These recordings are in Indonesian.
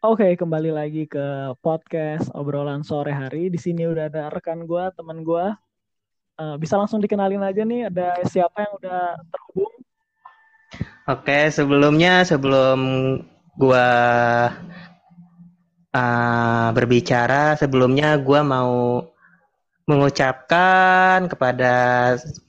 Oke, kembali lagi ke podcast obrolan sore hari. Di sini udah ada rekan gue, teman gue. Uh, bisa langsung dikenalin aja nih, ada siapa yang udah terhubung? Oke, sebelumnya sebelum gue uh, berbicara, sebelumnya gue mau mengucapkan kepada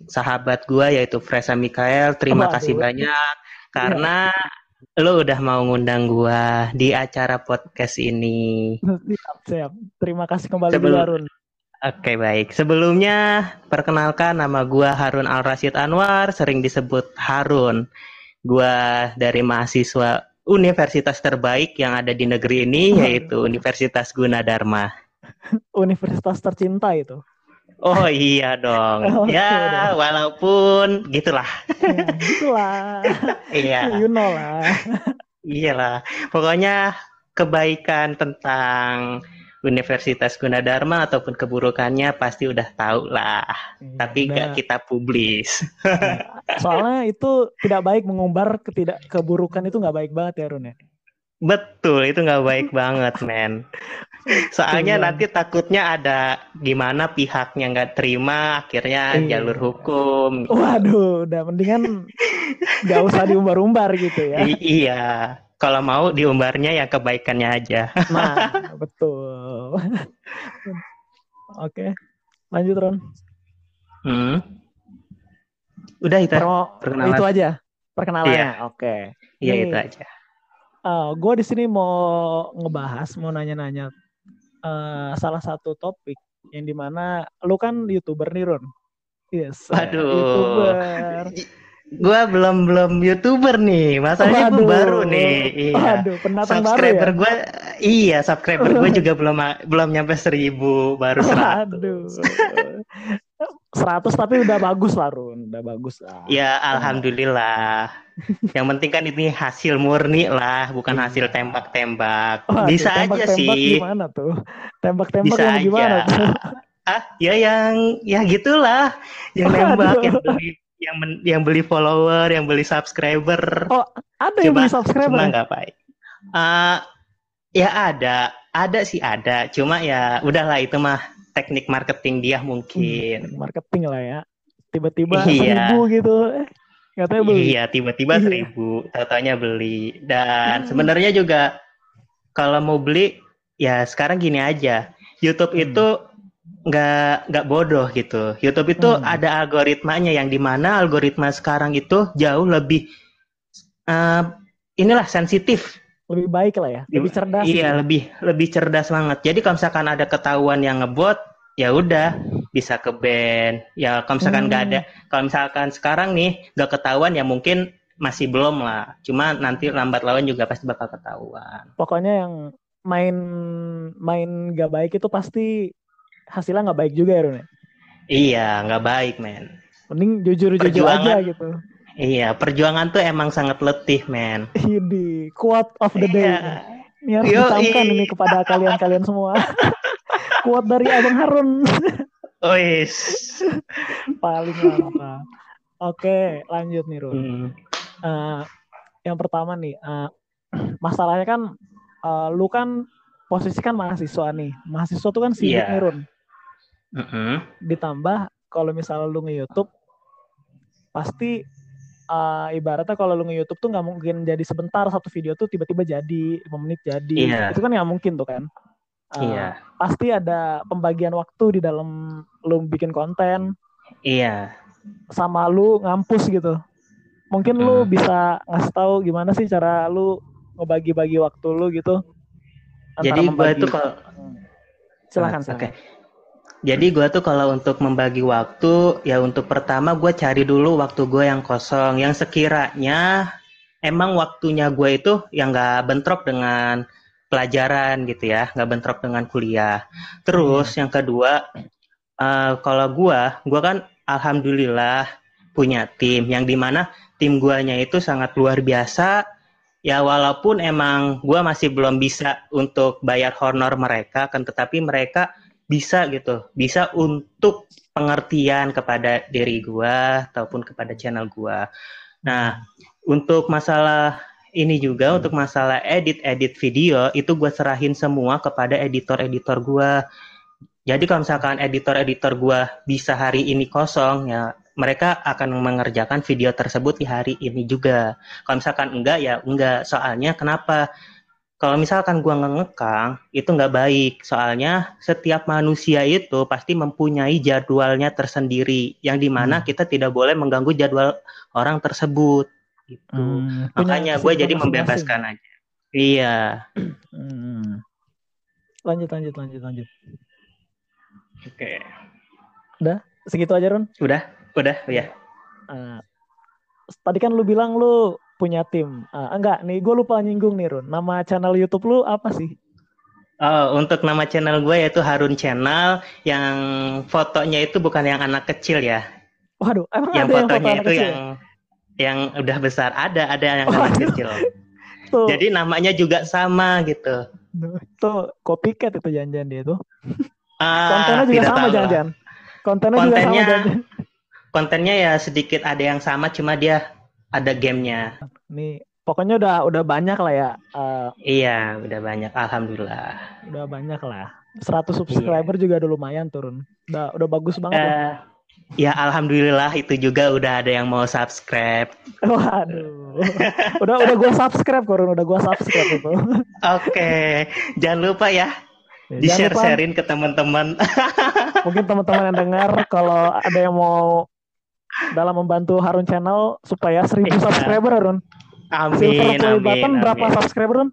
sahabat gue yaitu Fresa Mikael, terima oh, kasih banyak karena ya lo udah mau ngundang gua di acara podcast ini. Siap, siap. Terima kasih kembali Sebelum... Harun. Oke, baik. Sebelumnya, perkenalkan nama gua Harun Al Rashid Anwar, sering disebut Harun. Gua dari mahasiswa universitas terbaik yang ada di negeri ini, yaitu Universitas Gunadarma. Universitas tercinta itu. Oh iya dong. Oh, ya dong. walaupun gitulah. Ya, gitulah. iya. You know lah. Iyalah. Pokoknya kebaikan tentang Universitas Gunadarma ataupun keburukannya pasti udah tahu lah. Ya, Tapi nggak kita publis. Ya. Soalnya itu tidak baik mengumbar ketidak keburukan itu nggak baik banget ya Rune. Ya? Betul, itu nggak baik banget, men. Soalnya nanti takutnya ada gimana pihaknya nggak terima, akhirnya iya. jalur hukum. Gitu. Waduh, udah mendingan nggak usah diumbar-umbar gitu ya. I iya, kalau mau diumbarnya yang kebaikannya aja. Nah, betul. Oke, lanjut Ron. Hmm. Udah itu. perkenalan. Itu aja perkenalannya. Iya. Oke. Iya itu aja. Uh, eh, gue di sini mau ngebahas, mau nanya-nanya uh, salah satu topik yang di mana lu kan youtuber nih Ron. Yes. Aduh. Youtuber. Gua belum belum youtuber nih, masanya gue baru nih. Iya. Aduh, pendatang subscriber baru ya? gue, iya subscriber gue juga belum belum nyampe seribu, baru seratus. Seratus tapi udah bagus lah Run, udah bagus lah. Ya alhamdulillah. Yang penting kan ini hasil murni lah, bukan iya. hasil tembak-tembak. Bisa tembak -tembak aja sih. Gimana tuh? Tembak-tembak yang gimana tuh? Ah, ya yang ya gitulah, yang nembak, yang beli yang men, yang beli follower, yang beli subscriber. Oh, ada yang beli subscriber. Cuma nggak baik. Uh, ya ada, ada sih ada. Cuma ya udahlah itu mah teknik marketing dia mungkin. Hmm, marketing lah ya. Tiba-tiba iya. seribu gitu. Eh, katanya beli. Iya, tiba-tiba iya. seribu. Tatanya beli. Dan hmm. sebenarnya juga kalau mau beli ya sekarang gini aja. YouTube hmm. itu nggak nggak bodoh gitu. YouTube itu hmm. ada algoritmanya yang di mana algoritma sekarang itu jauh lebih uh, inilah sensitif. Lebih baik lah ya, lebih cerdas. Iya, gitu. lebih lebih cerdas banget. Jadi kalau misalkan ada ketahuan yang ngebot, ya udah bisa ke band. Ya kalau misalkan nggak hmm. ada, kalau misalkan sekarang nih nggak ketahuan ya mungkin masih belum lah. Cuma nanti lambat laun juga pasti bakal ketahuan. Pokoknya yang main main gak baik itu pasti hasilnya nggak baik juga ya Rune? Iya, nggak baik men. Mending jujur-jujur aja gitu. Iya, perjuangan tuh emang sangat letih men. Ini quote of the day. Iya. Ini harus disampaikan ini kepada kalian-kalian semua. quote dari Abang Harun. Ois. Paling mantap. Oke, lanjut nih Run. Hmm. Uh, yang pertama nih, uh, masalahnya kan uh, lu kan posisi kan mahasiswa nih. Mahasiswa tuh kan sibuk yeah. nih Run. Uh -uh. Ditambah kalau misalnya lu nge-YouTube pasti uh, ibaratnya kalau lu nge-YouTube tuh nggak mungkin jadi sebentar satu video tuh tiba-tiba jadi lima menit jadi. Yeah. Itu kan nggak mungkin tuh kan. Uh, iya. Pasti ada pembagian waktu di dalam lu bikin konten. Iya. Sama lu ngampus gitu. Mungkin hmm. lu bisa ngasih tahu gimana sih cara lu ngebagi-bagi waktu lu gitu. Jadi gue itu kalau silakan. Oke. Okay. Jadi gue tuh kalau untuk membagi waktu, ya untuk pertama gue cari dulu waktu gue yang kosong, yang sekiranya emang waktunya gue itu yang gak bentrok dengan pelajaran gitu ya, gak bentrok dengan kuliah. Terus hmm. yang kedua, uh, kalau gue, gue kan alhamdulillah punya tim, yang di mana tim guanya itu sangat luar biasa. Ya walaupun emang gue masih belum bisa untuk bayar honor mereka, kan tetapi mereka bisa gitu, bisa untuk pengertian kepada diri gua ataupun kepada channel gua. Nah, untuk masalah ini juga untuk masalah edit-edit video itu gue serahin semua kepada editor-editor gue. Jadi kalau misalkan editor-editor gue bisa hari ini kosong ya mereka akan mengerjakan video tersebut di hari ini juga. Kalau misalkan enggak ya enggak. Soalnya kenapa? Kalau misalkan gua ngekang itu nggak baik. Soalnya setiap manusia itu pasti mempunyai jadwalnya tersendiri yang di mana hmm. kita tidak boleh mengganggu jadwal orang tersebut. Itu. Hmm, Makanya gue jadi membebaskan aja. Iya. Hmm. Lanjut lanjut lanjut lanjut. Oke. Okay. Udah segitu aja Ron? Udah. Udah, ya. Uh, tadi kan lu bilang lu punya tim. Uh, enggak, nih gue lupa nyinggung nih Run. Nama channel YouTube lu apa sih? Oh, untuk nama channel gue yaitu Harun Channel yang fotonya itu bukan yang anak kecil ya. Waduh, emang yang ada fotonya yang foto itu kecil? yang yang udah besar ada ada yang anak kecil. Tuh. Jadi namanya juga sama gitu. Tuh copycat itu janjian dia tuh. Ah, Kontennya juga sama jangan-jangan. Kontennya, Kontennya juga sama kontennya ya sedikit ada yang sama cuma dia ada gamenya nih pokoknya udah udah banyak lah ya uh, iya udah banyak alhamdulillah udah banyak lah 100 subscriber iya. juga udah lumayan turun udah udah bagus banget uh, lah. Ya alhamdulillah itu juga udah ada yang mau subscribe. Waduh. udah udah gua subscribe Korun, udah gua subscribe itu. Oke, okay. jangan lupa ya di share sharein ke teman-teman. Mungkin teman-teman yang dengar kalau ada yang mau dalam membantu Harun Channel supaya 1000 ya. subscriber Harun. Amin. Silver play amin, button amin. berapa subscriber Harun?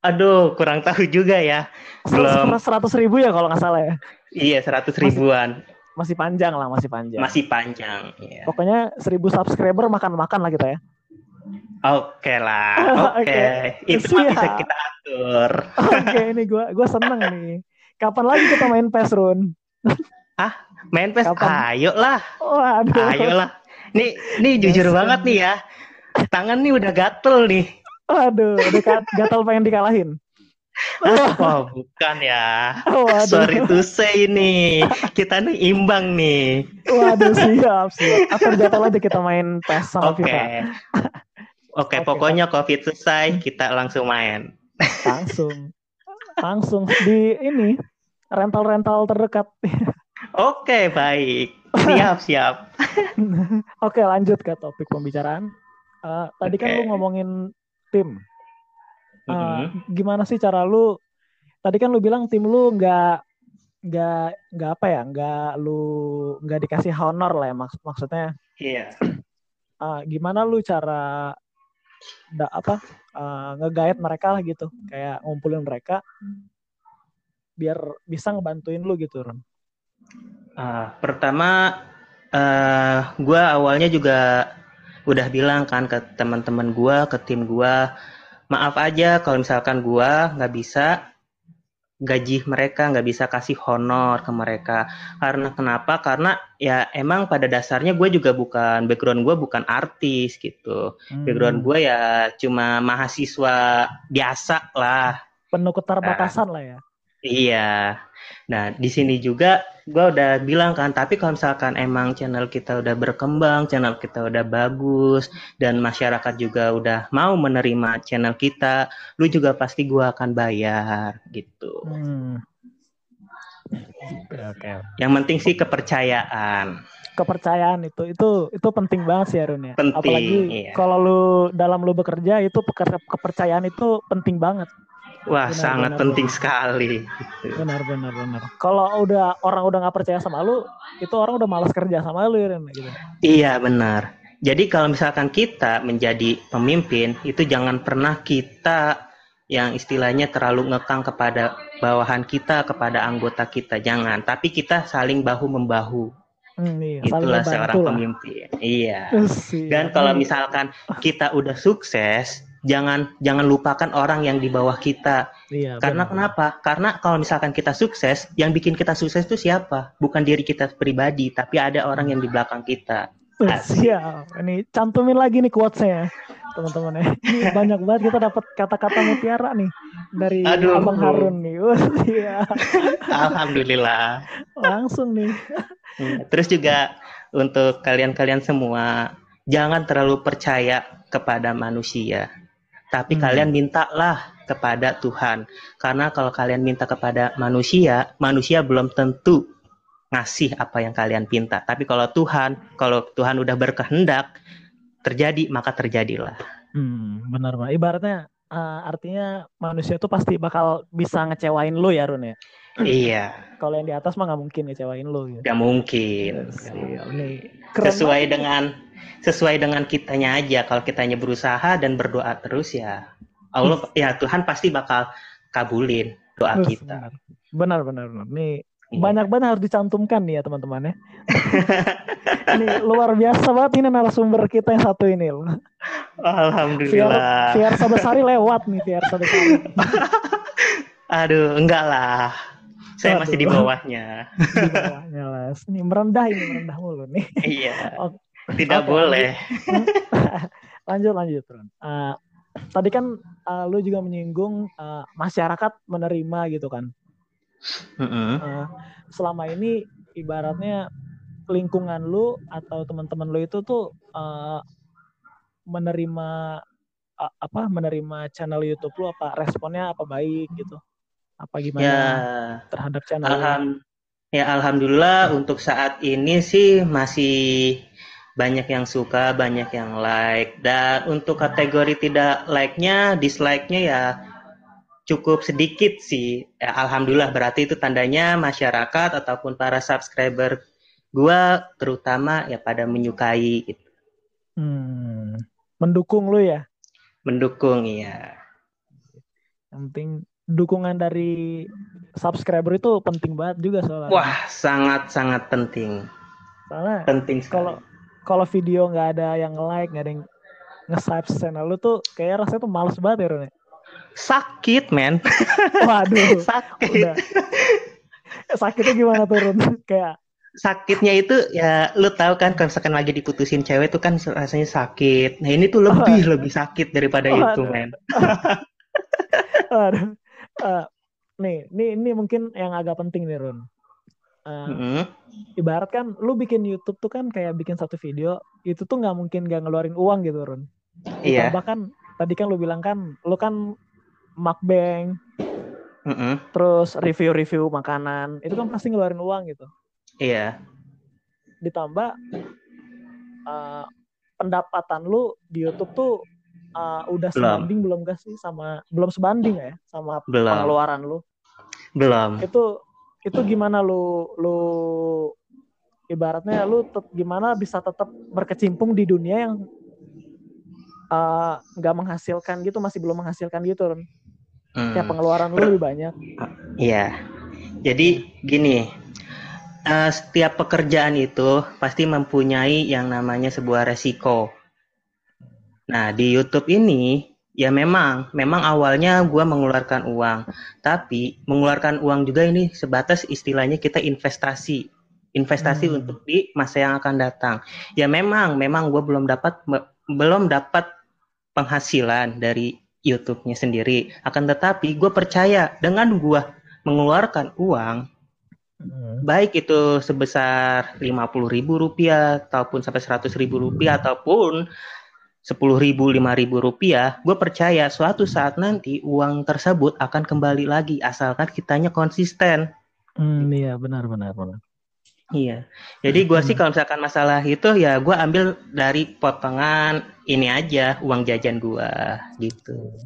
Aduh, kurang tahu juga ya. Belum. Seratus ribu ya kalau nggak salah ya. Iya, seratus ribuan. Masih, masih panjang lah, masih panjang. Masih panjang. Iya. Pokoknya seribu subscriber makan-makan lah kita ya. Oke lah, oke. Okay. Itu bisa kita atur. oke, okay, ini gue gua seneng nih. Kapan lagi kita main PES, Run? ah, main PES? Ayo lah. Waduh. Ayo lah. Nih, nih jujur yes. banget nih ya. Tangan nih udah gatel nih. Waduh, udah gatel pengen dikalahin. Wah, oh, bukan ya. Waduh. Sorry to say ini. Kita nih imbang nih. Waduh, siap, siap. Atur jadwal aja kita main PES sama okay. FIFA. Oke, okay, pokoknya COVID selesai, kita langsung main. Langsung. Langsung di ini rental-rental terdekat. Oke, baik. Siap, siap. Oke, lanjut ke topik pembicaraan. Uh, tadi okay. kan lu ngomongin tim. Uh. Gimana sih cara lu? Tadi kan lu bilang tim lu nggak nggak nggak apa ya? Nggak lu nggak dikasih honor lah ya maks maksudnya. Iya. Yeah. Uh, gimana lu cara da, apa uh, ngegait mereka lah gitu, kayak ngumpulin mereka biar bisa ngebantuin lu gitu, Ron. Uh, pertama, uh, eh, gue awalnya juga udah bilang kan ke teman-teman gue, ke tim gue, maaf aja kalau misalkan gue nggak bisa gaji mereka, nggak bisa kasih honor ke mereka. Karena kenapa? Karena ya emang pada dasarnya gue juga bukan background gue bukan artis gitu. Hmm. Background gue ya cuma mahasiswa biasa lah. Penuh keterbatasan nah, lah ya. Iya. Nah, di sini juga gue udah bilang kan, tapi kalau misalkan emang channel kita udah berkembang, channel kita udah bagus, dan masyarakat juga udah mau menerima channel kita, lu juga pasti gue akan bayar gitu. Hmm. Oke, okay. Yang penting sih kepercayaan. Kepercayaan itu itu itu penting banget sih Arun ya. Penting. Apalagi iya. kalau lu dalam lu bekerja itu kepercayaan itu penting banget. Wah, benar, sangat benar, penting benar. sekali. Benar, benar, benar. Kalau udah orang udah nggak percaya sama lu, itu orang udah malas kerja sama lu, ya, gitu. Iya, benar. Jadi kalau misalkan kita menjadi pemimpin, itu jangan pernah kita yang istilahnya terlalu ngekang kepada bawahan kita, kepada anggota kita, jangan. Tapi kita saling bahu membahu. Hmm, iya, Itulah seorang lah. pemimpin. Iya. Dan kalau misalkan kita udah sukses, jangan jangan lupakan orang yang di bawah kita. Iya, Karena benar. kenapa? Karena kalau misalkan kita sukses, yang bikin kita sukses itu siapa? Bukan diri kita pribadi, tapi ada orang yang di belakang kita. Siap. Ini cantumin lagi nih quotes-nya teman-teman ya. Ini banyak banget kita dapat kata-kata mutiara nih dari Aduh. Abang Harun nih. Iya. Alhamdulillah. Langsung nih. Terus juga untuk kalian-kalian semua, jangan terlalu percaya kepada manusia, tapi Hmm. kalian mintalah kepada Tuhan. Karena kalau kalian minta kepada manusia, manusia belum tentu ngasih apa yang kalian minta. Tapi kalau Tuhan, kalau Tuhan udah berkehendak terjadi, maka terjadilah. Hmm, benar Pak. Ibaratnya uh, artinya manusia itu pasti bakal bisa ngecewain lu ya Run ya. iya, Kalau yang di atas mah nggak mungkin ngecewain lu gitu. gak mungkin. Siap nih. Keren Sesuai banget. dengan sesuai dengan kitanya aja. Kalau kitanya berusaha dan berdoa terus ya Allah ya Tuhan pasti bakal kabulin doa Terus, kita. Benar benar benar. Nih Iya. banyak banget harus dicantumkan nih ya teman-teman ya. ini luar biasa banget ini narasumber kita yang satu ini loh. Alhamdulillah. Fiar Sabesari lewat nih Fiar Sabesari. Aduh, enggak lah. Saya masih di Aduh. bawahnya. di bawahnya lah. Ini merendah ini merendah mulu nih. iya. Oke. Tidak Oke, boleh. lanjut lanjut Ron. Uh, tadi kan uh, lu juga menyinggung uh, masyarakat menerima gitu kan. Mm-mm. Uh, selama ini ibaratnya lingkungan lu atau teman-teman lu itu tuh uh, menerima uh, apa menerima channel YouTube lu apa responnya apa baik gitu apa gimana Ya, terhadap channel lu? alham ya alhamdulillah untuk saat ini sih masih banyak yang suka, banyak yang like. Dan untuk kategori tidak like-nya, dislike-nya ya cukup sedikit sih. Ya, alhamdulillah berarti itu tandanya masyarakat ataupun para subscriber gua terutama ya pada menyukai gitu. Hmm, mendukung lu ya Mendukung ya. yang penting dukungan dari subscriber itu penting banget juga soalnya Wah, sangat-sangat penting. soalnya Penting sekali. kalau kalau video nggak ada yang like nggak ada yang nge-subscribe channel lu tuh kayak rasanya tuh males banget ya Ron ya? sakit, men. waduh sakit. udah sakitnya gimana tuh Ron kayak sakitnya itu ya lu tahu kan kalau misalkan lagi diputusin cewek itu kan rasanya sakit. Nah ini tuh lebih lebih sakit daripada Oh, itu aduh. men. aduh Eh, nih nih ini mungkin yang agak penting nih Ron Eh, Mm-mm. ibarat kan lu bikin YouTube tuh kan kayak bikin satu video itu tuh nggak mungkin nggak ngeluarin uang gitu Ron Iya. bahkan tadi kan lu bilang kan lu kan mukbang Mm-mm. terus review-review makanan itu kan pasti ngeluarin uang gitu Iya. ditambah uh, pendapatan lu di YouTube tuh uh, udah Belum. sebanding belum gak sih sama belum sebanding ya sama Belum. pengeluaran lu Belum. itu itu gimana lu lu ibaratnya lu tet- gimana bisa tetap berkecimpung di dunia yang uh, nggak menghasilkan gitu masih belum menghasilkan gitu Ron. Hmm. kayak pengeluaran lu lebih banyak Iya. Jadi gini, eh, setiap pekerjaan itu pasti mempunyai yang namanya sebuah resiko. Nah, di YouTube ini ya memang, memang awalnya gua mengeluarkan uang, tapi mengeluarkan uang juga ini sebatas istilahnya kita investasi, investasi Hmm. untuk di masa yang akan datang. Ya memang, memang gua belum dapat belum dapat penghasilan dari YouTube-nya sendiri. Akan tetapi gue percaya dengan gue mengeluarkan uang, Hmm. baik itu sebesar 50 ribu rupiah ataupun sampai 100 ribu rupiah ataupun 10 ribu, 5 ribu rupiah, gue percaya suatu saat nanti uang tersebut akan kembali lagi asalkan kitanya konsisten. Hmm, iya benar benar benar. Iya. Jadi gue sih Hmm. kalau misalkan masalah itu ya gue ambil dari potongan ini aja uang jajan gue gitu.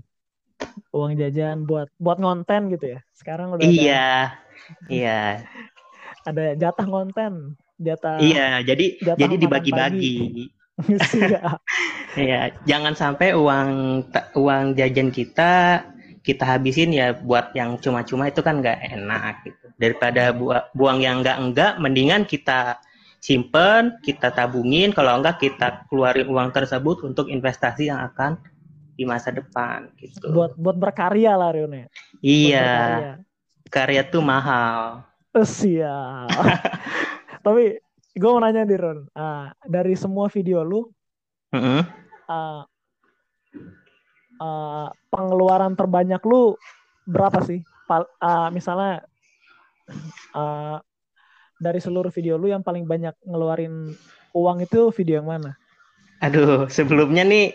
Uang jajan buat buat ngonten gitu ya. Sekarang udah ada, Iya, iya, ada jatah ngonten, jatah iya. Jadi jatah jadi dibagi-bagi. Siap. Iya, jangan sampai uang uang jajan kita kita habisin ya buat yang cuma-cuma itu kan nggak enak gitu. Daripada bua- buang yang enggak-enggak, mendingan kita simpen, kita tabungin. Kalau enggak kita keluarin uang tersebut untuk investasi yang akan di masa depan gitu. buat buat berkarya lah Rion. Buat iya, berkarya. karya tuh mahal. Siap. Tapi gue mau nanya nih Ron, Ah, dari semua video lu, Mm-mm. Ah, ah, pengeluaran terbanyak lu berapa sih? Pal- ah, misalnya ah, dari seluruh video lu yang paling banyak ngeluarin uang itu video yang mana? Aduh, sebelumnya nih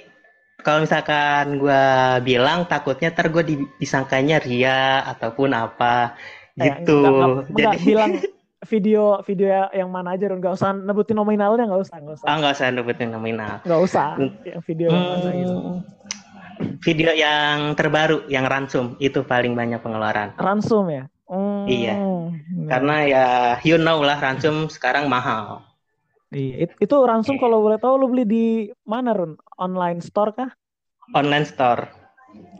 kalau misalkan gue bilang takutnya ntar gue disangkanya ria ataupun apa eh, gitu. Enggak, enggak, Jadi enggak bilang video video yang mana aja nggak usah nebutin nominalnya nggak usah nggak usah. Ah nggak usah nebutin nominal. Nggak usah. Yang video hmm, yang mana gitu. Video yang terbaru yang ransom itu paling banyak pengeluaran. Ransom ya. Hmm, iya. Karena ya you know lah ransom sekarang mahal. Iya, itu langsung kalau boleh tahu lu beli di mana Run? Online store kah? Online store.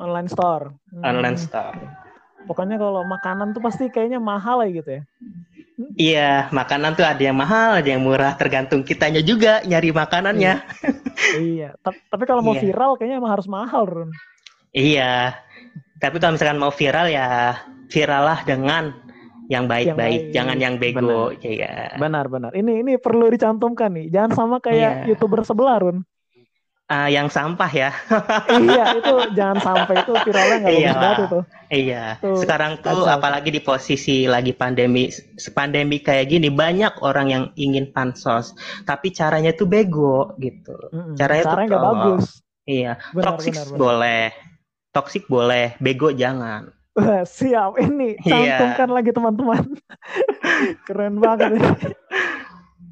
Online store. Hmm. Online store. Pokoknya kalau makanan tuh pasti kayaknya mahal ya gitu ya. Iya, makanan tuh ada yang mahal, ada yang murah, tergantung kitanya juga nyari makanannya. Iya, iya. tapi kalau mau iya. viral kayaknya emang harus mahal, Run. Iya, tapi kalau misalkan mau viral ya viral lah dengan yang baik-baik, jangan yang bego. Benar. Ya. benar, benar. Ini ini perlu dicantumkan nih. Jangan sama kayak yeah. youtuber sebelah, Run. Uh, yang sampah ya. iya, itu jangan sampai itu viralnya nggak bagus banget itu. Iya. Tuh, Sekarang tuh kacau. apalagi di posisi lagi pandemi, pandemi kayak gini banyak orang yang ingin pansos, tapi caranya tuh bego gitu. Mm -hmm. Caranya, caranya tuh nggak bagus. Iya. Toxic boleh, toxic boleh, bego jangan. Wah, siap ini iya. cantumkan yeah. lagi teman-teman. Keren banget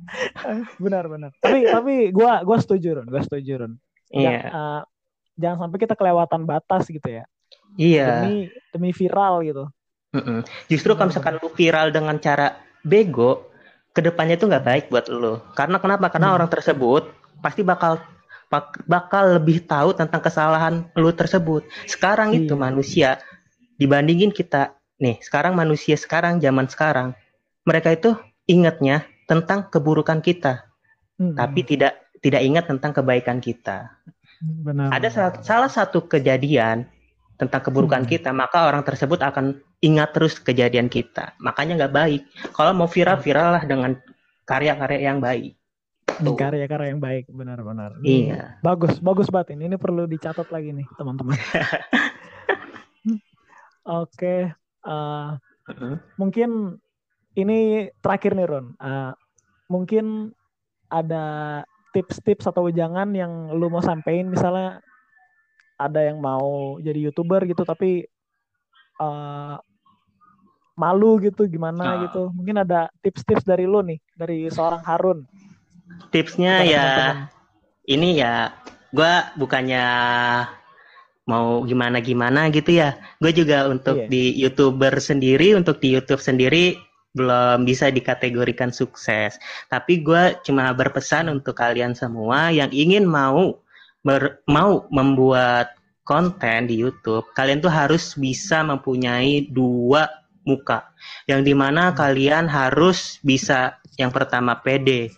benar benar. Tapi tapi gua gua setuju Ron, gua setuju Ron. Iya. Yeah. Uh, jangan sampai kita kelewatan batas gitu ya. Iya. Demi demi viral gitu. Mm -mm. Justru kalau misalkan lu viral dengan cara bego, ke depannya tuh nggak baik buat lu. Karena kenapa? Karena hmm. orang tersebut pasti bakal bakal lebih tahu tentang kesalahan lu tersebut. Sekarang iya. itu manusia dibandingin kita nih sekarang manusia sekarang zaman sekarang mereka itu ingatnya tentang keburukan kita hmm. tapi tidak tidak ingat tentang kebaikan kita. Benar, ada benar. salah satu kejadian tentang keburukan hmm. kita maka orang tersebut akan ingat terus kejadian kita. Makanya nggak baik. Kalau mau viral viral lah dengan karya-karya yang baik. Karya-karya yang baik benar-benar iya. Bagus bagus banget. Ini ini perlu dicatat lagi nih teman-teman. Oke, uh, uh-huh. mungkin ini terakhir nih Ron. Uh, mungkin ada tips-tips atau jangan yang lu mau sampein misalnya ada yang mau jadi youtuber gitu tapi uh, malu gitu gimana uh. gitu mungkin ada tips-tips dari lu nih dari seorang Harun tipsnya ya teman-teman. ini ya gue bukannya mau gimana gimana gitu ya. Gue juga untuk yeah. di youtuber sendiri, untuk di YouTube sendiri belum bisa dikategorikan sukses. Tapi gue cuma berpesan untuk kalian semua yang ingin mau ber, mau membuat konten di YouTube, kalian tuh harus bisa mempunyai dua muka. Yang di mana hmm. kalian harus bisa yang pertama pede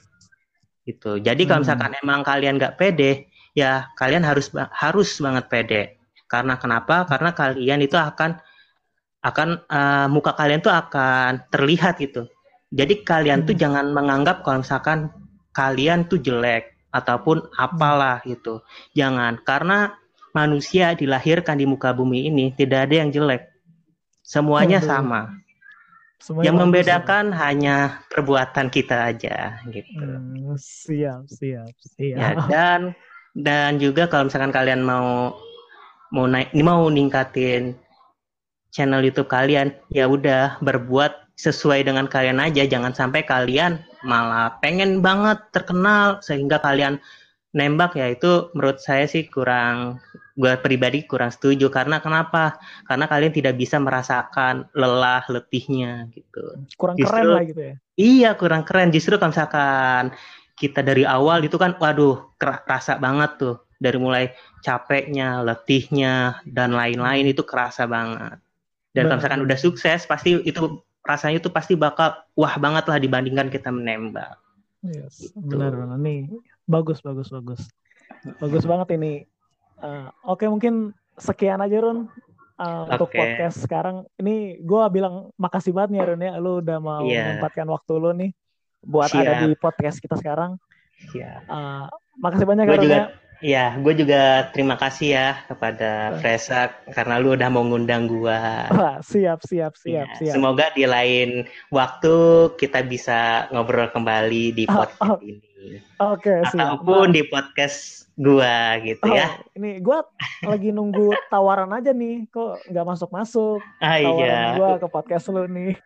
gitu. Jadi kalau hmm. misalkan hmm. emang kalian nggak pede, ya kalian harus harus banget pede karena kenapa? Karena kalian itu akan akan uh, muka kalian tuh akan terlihat gitu. Jadi kalian hmm. tuh jangan menganggap kalau misalkan kalian tuh jelek ataupun apalah gitu. Jangan karena manusia dilahirkan di muka bumi ini tidak ada yang jelek. Semuanya hmm. sama. Semuanya yang membedakan ya. hanya perbuatan kita aja gitu. Hmm, siap, siap, siap. Ya, dan dan juga kalau misalkan kalian mau mau naik mau ningkatin channel YouTube kalian. Ya udah berbuat sesuai dengan kalian aja. Jangan sampai kalian malah pengen banget terkenal sehingga kalian nembak. Ya itu menurut saya sih kurang gue pribadi kurang setuju. Karena kenapa? Karena kalian tidak bisa merasakan lelah letihnya gitu. Kurang justru, keren lah gitu ya. Iya kurang keren. Justru kalau misalkan kita dari awal itu kan waduh kerasa banget tuh. Dari mulai capeknya, letihnya dan lain-lain itu kerasa banget. Dan kalau misalkan udah sukses, pasti itu rasanya itu pasti bakal wah banget lah dibandingkan kita menembak. Yes, gitu. benar benar nih bagus bagus bagus bagus banget ini. Uh, Oke okay, mungkin sekian aja Run uh, eh, okay. untuk podcast sekarang. Ini gue bilang makasih banget nih Run ya, lu udah mau yeah. menyempatkan waktu lu nih buat Siap. ada di podcast kita sekarang. Yeah. Uh, makasih banyak Run ya. Iya, gue juga terima kasih ya kepada Fresak karena lu udah mau ngundang gue. Wah, siap, siap, siap, ya, siap. Semoga di lain waktu kita bisa ngobrol kembali di oh, podcast oh, oh. ini. Oke, okay, siap. Ataupun di podcast gua gitu oh, ya. Ini gua lagi nunggu tawaran aja nih, kok nggak masuk-masuk. Ah, tawaran iya. gua ke podcast lu nih.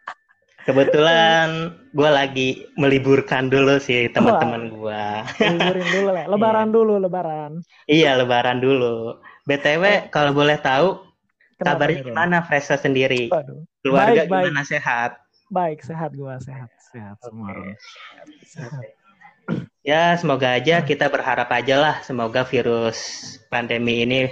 Kebetulan gue lagi meliburkan dulu sih teman-teman gue. Liburin dulu lah, lebaran iya. dulu, lebaran. Iya, lebaran dulu. BTW oh. kalau boleh tahu Kenapa kabarnya gimana Fresa sendiri? Aduh. Keluarga baik, gimana baik. sehat? Baik, sehat gue, sehat, sehat semua. Okay. Sehat. Ya, semoga aja kita berharap aja lah semoga virus pandemi ini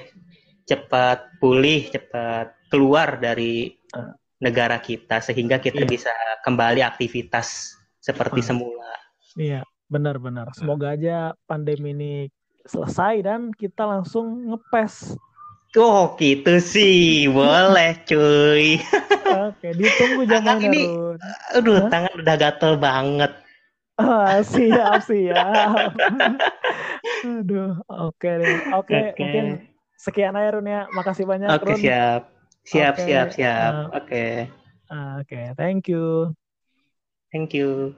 cepat pulih, cepat keluar dari uh negara kita sehingga kita iya. bisa kembali aktivitas seperti hmm. semula. Iya, benar-benar. Semoga aja pandemi ini selesai dan kita langsung ngepes. Oh gitu sih, boleh cuy. Oke, ditunggu zaman ini. Aduh, Hah? tangan udah gatel banget. Ah, siap, siap. Aduh, oke deh. Oke, okay. mungkin sekian aja Run ya. Makasih banyak Oke, okay, siap. Siap, okay. siap, siap. Uh, Oke. Okay. Uh, Oke, okay. thank you. Thank you.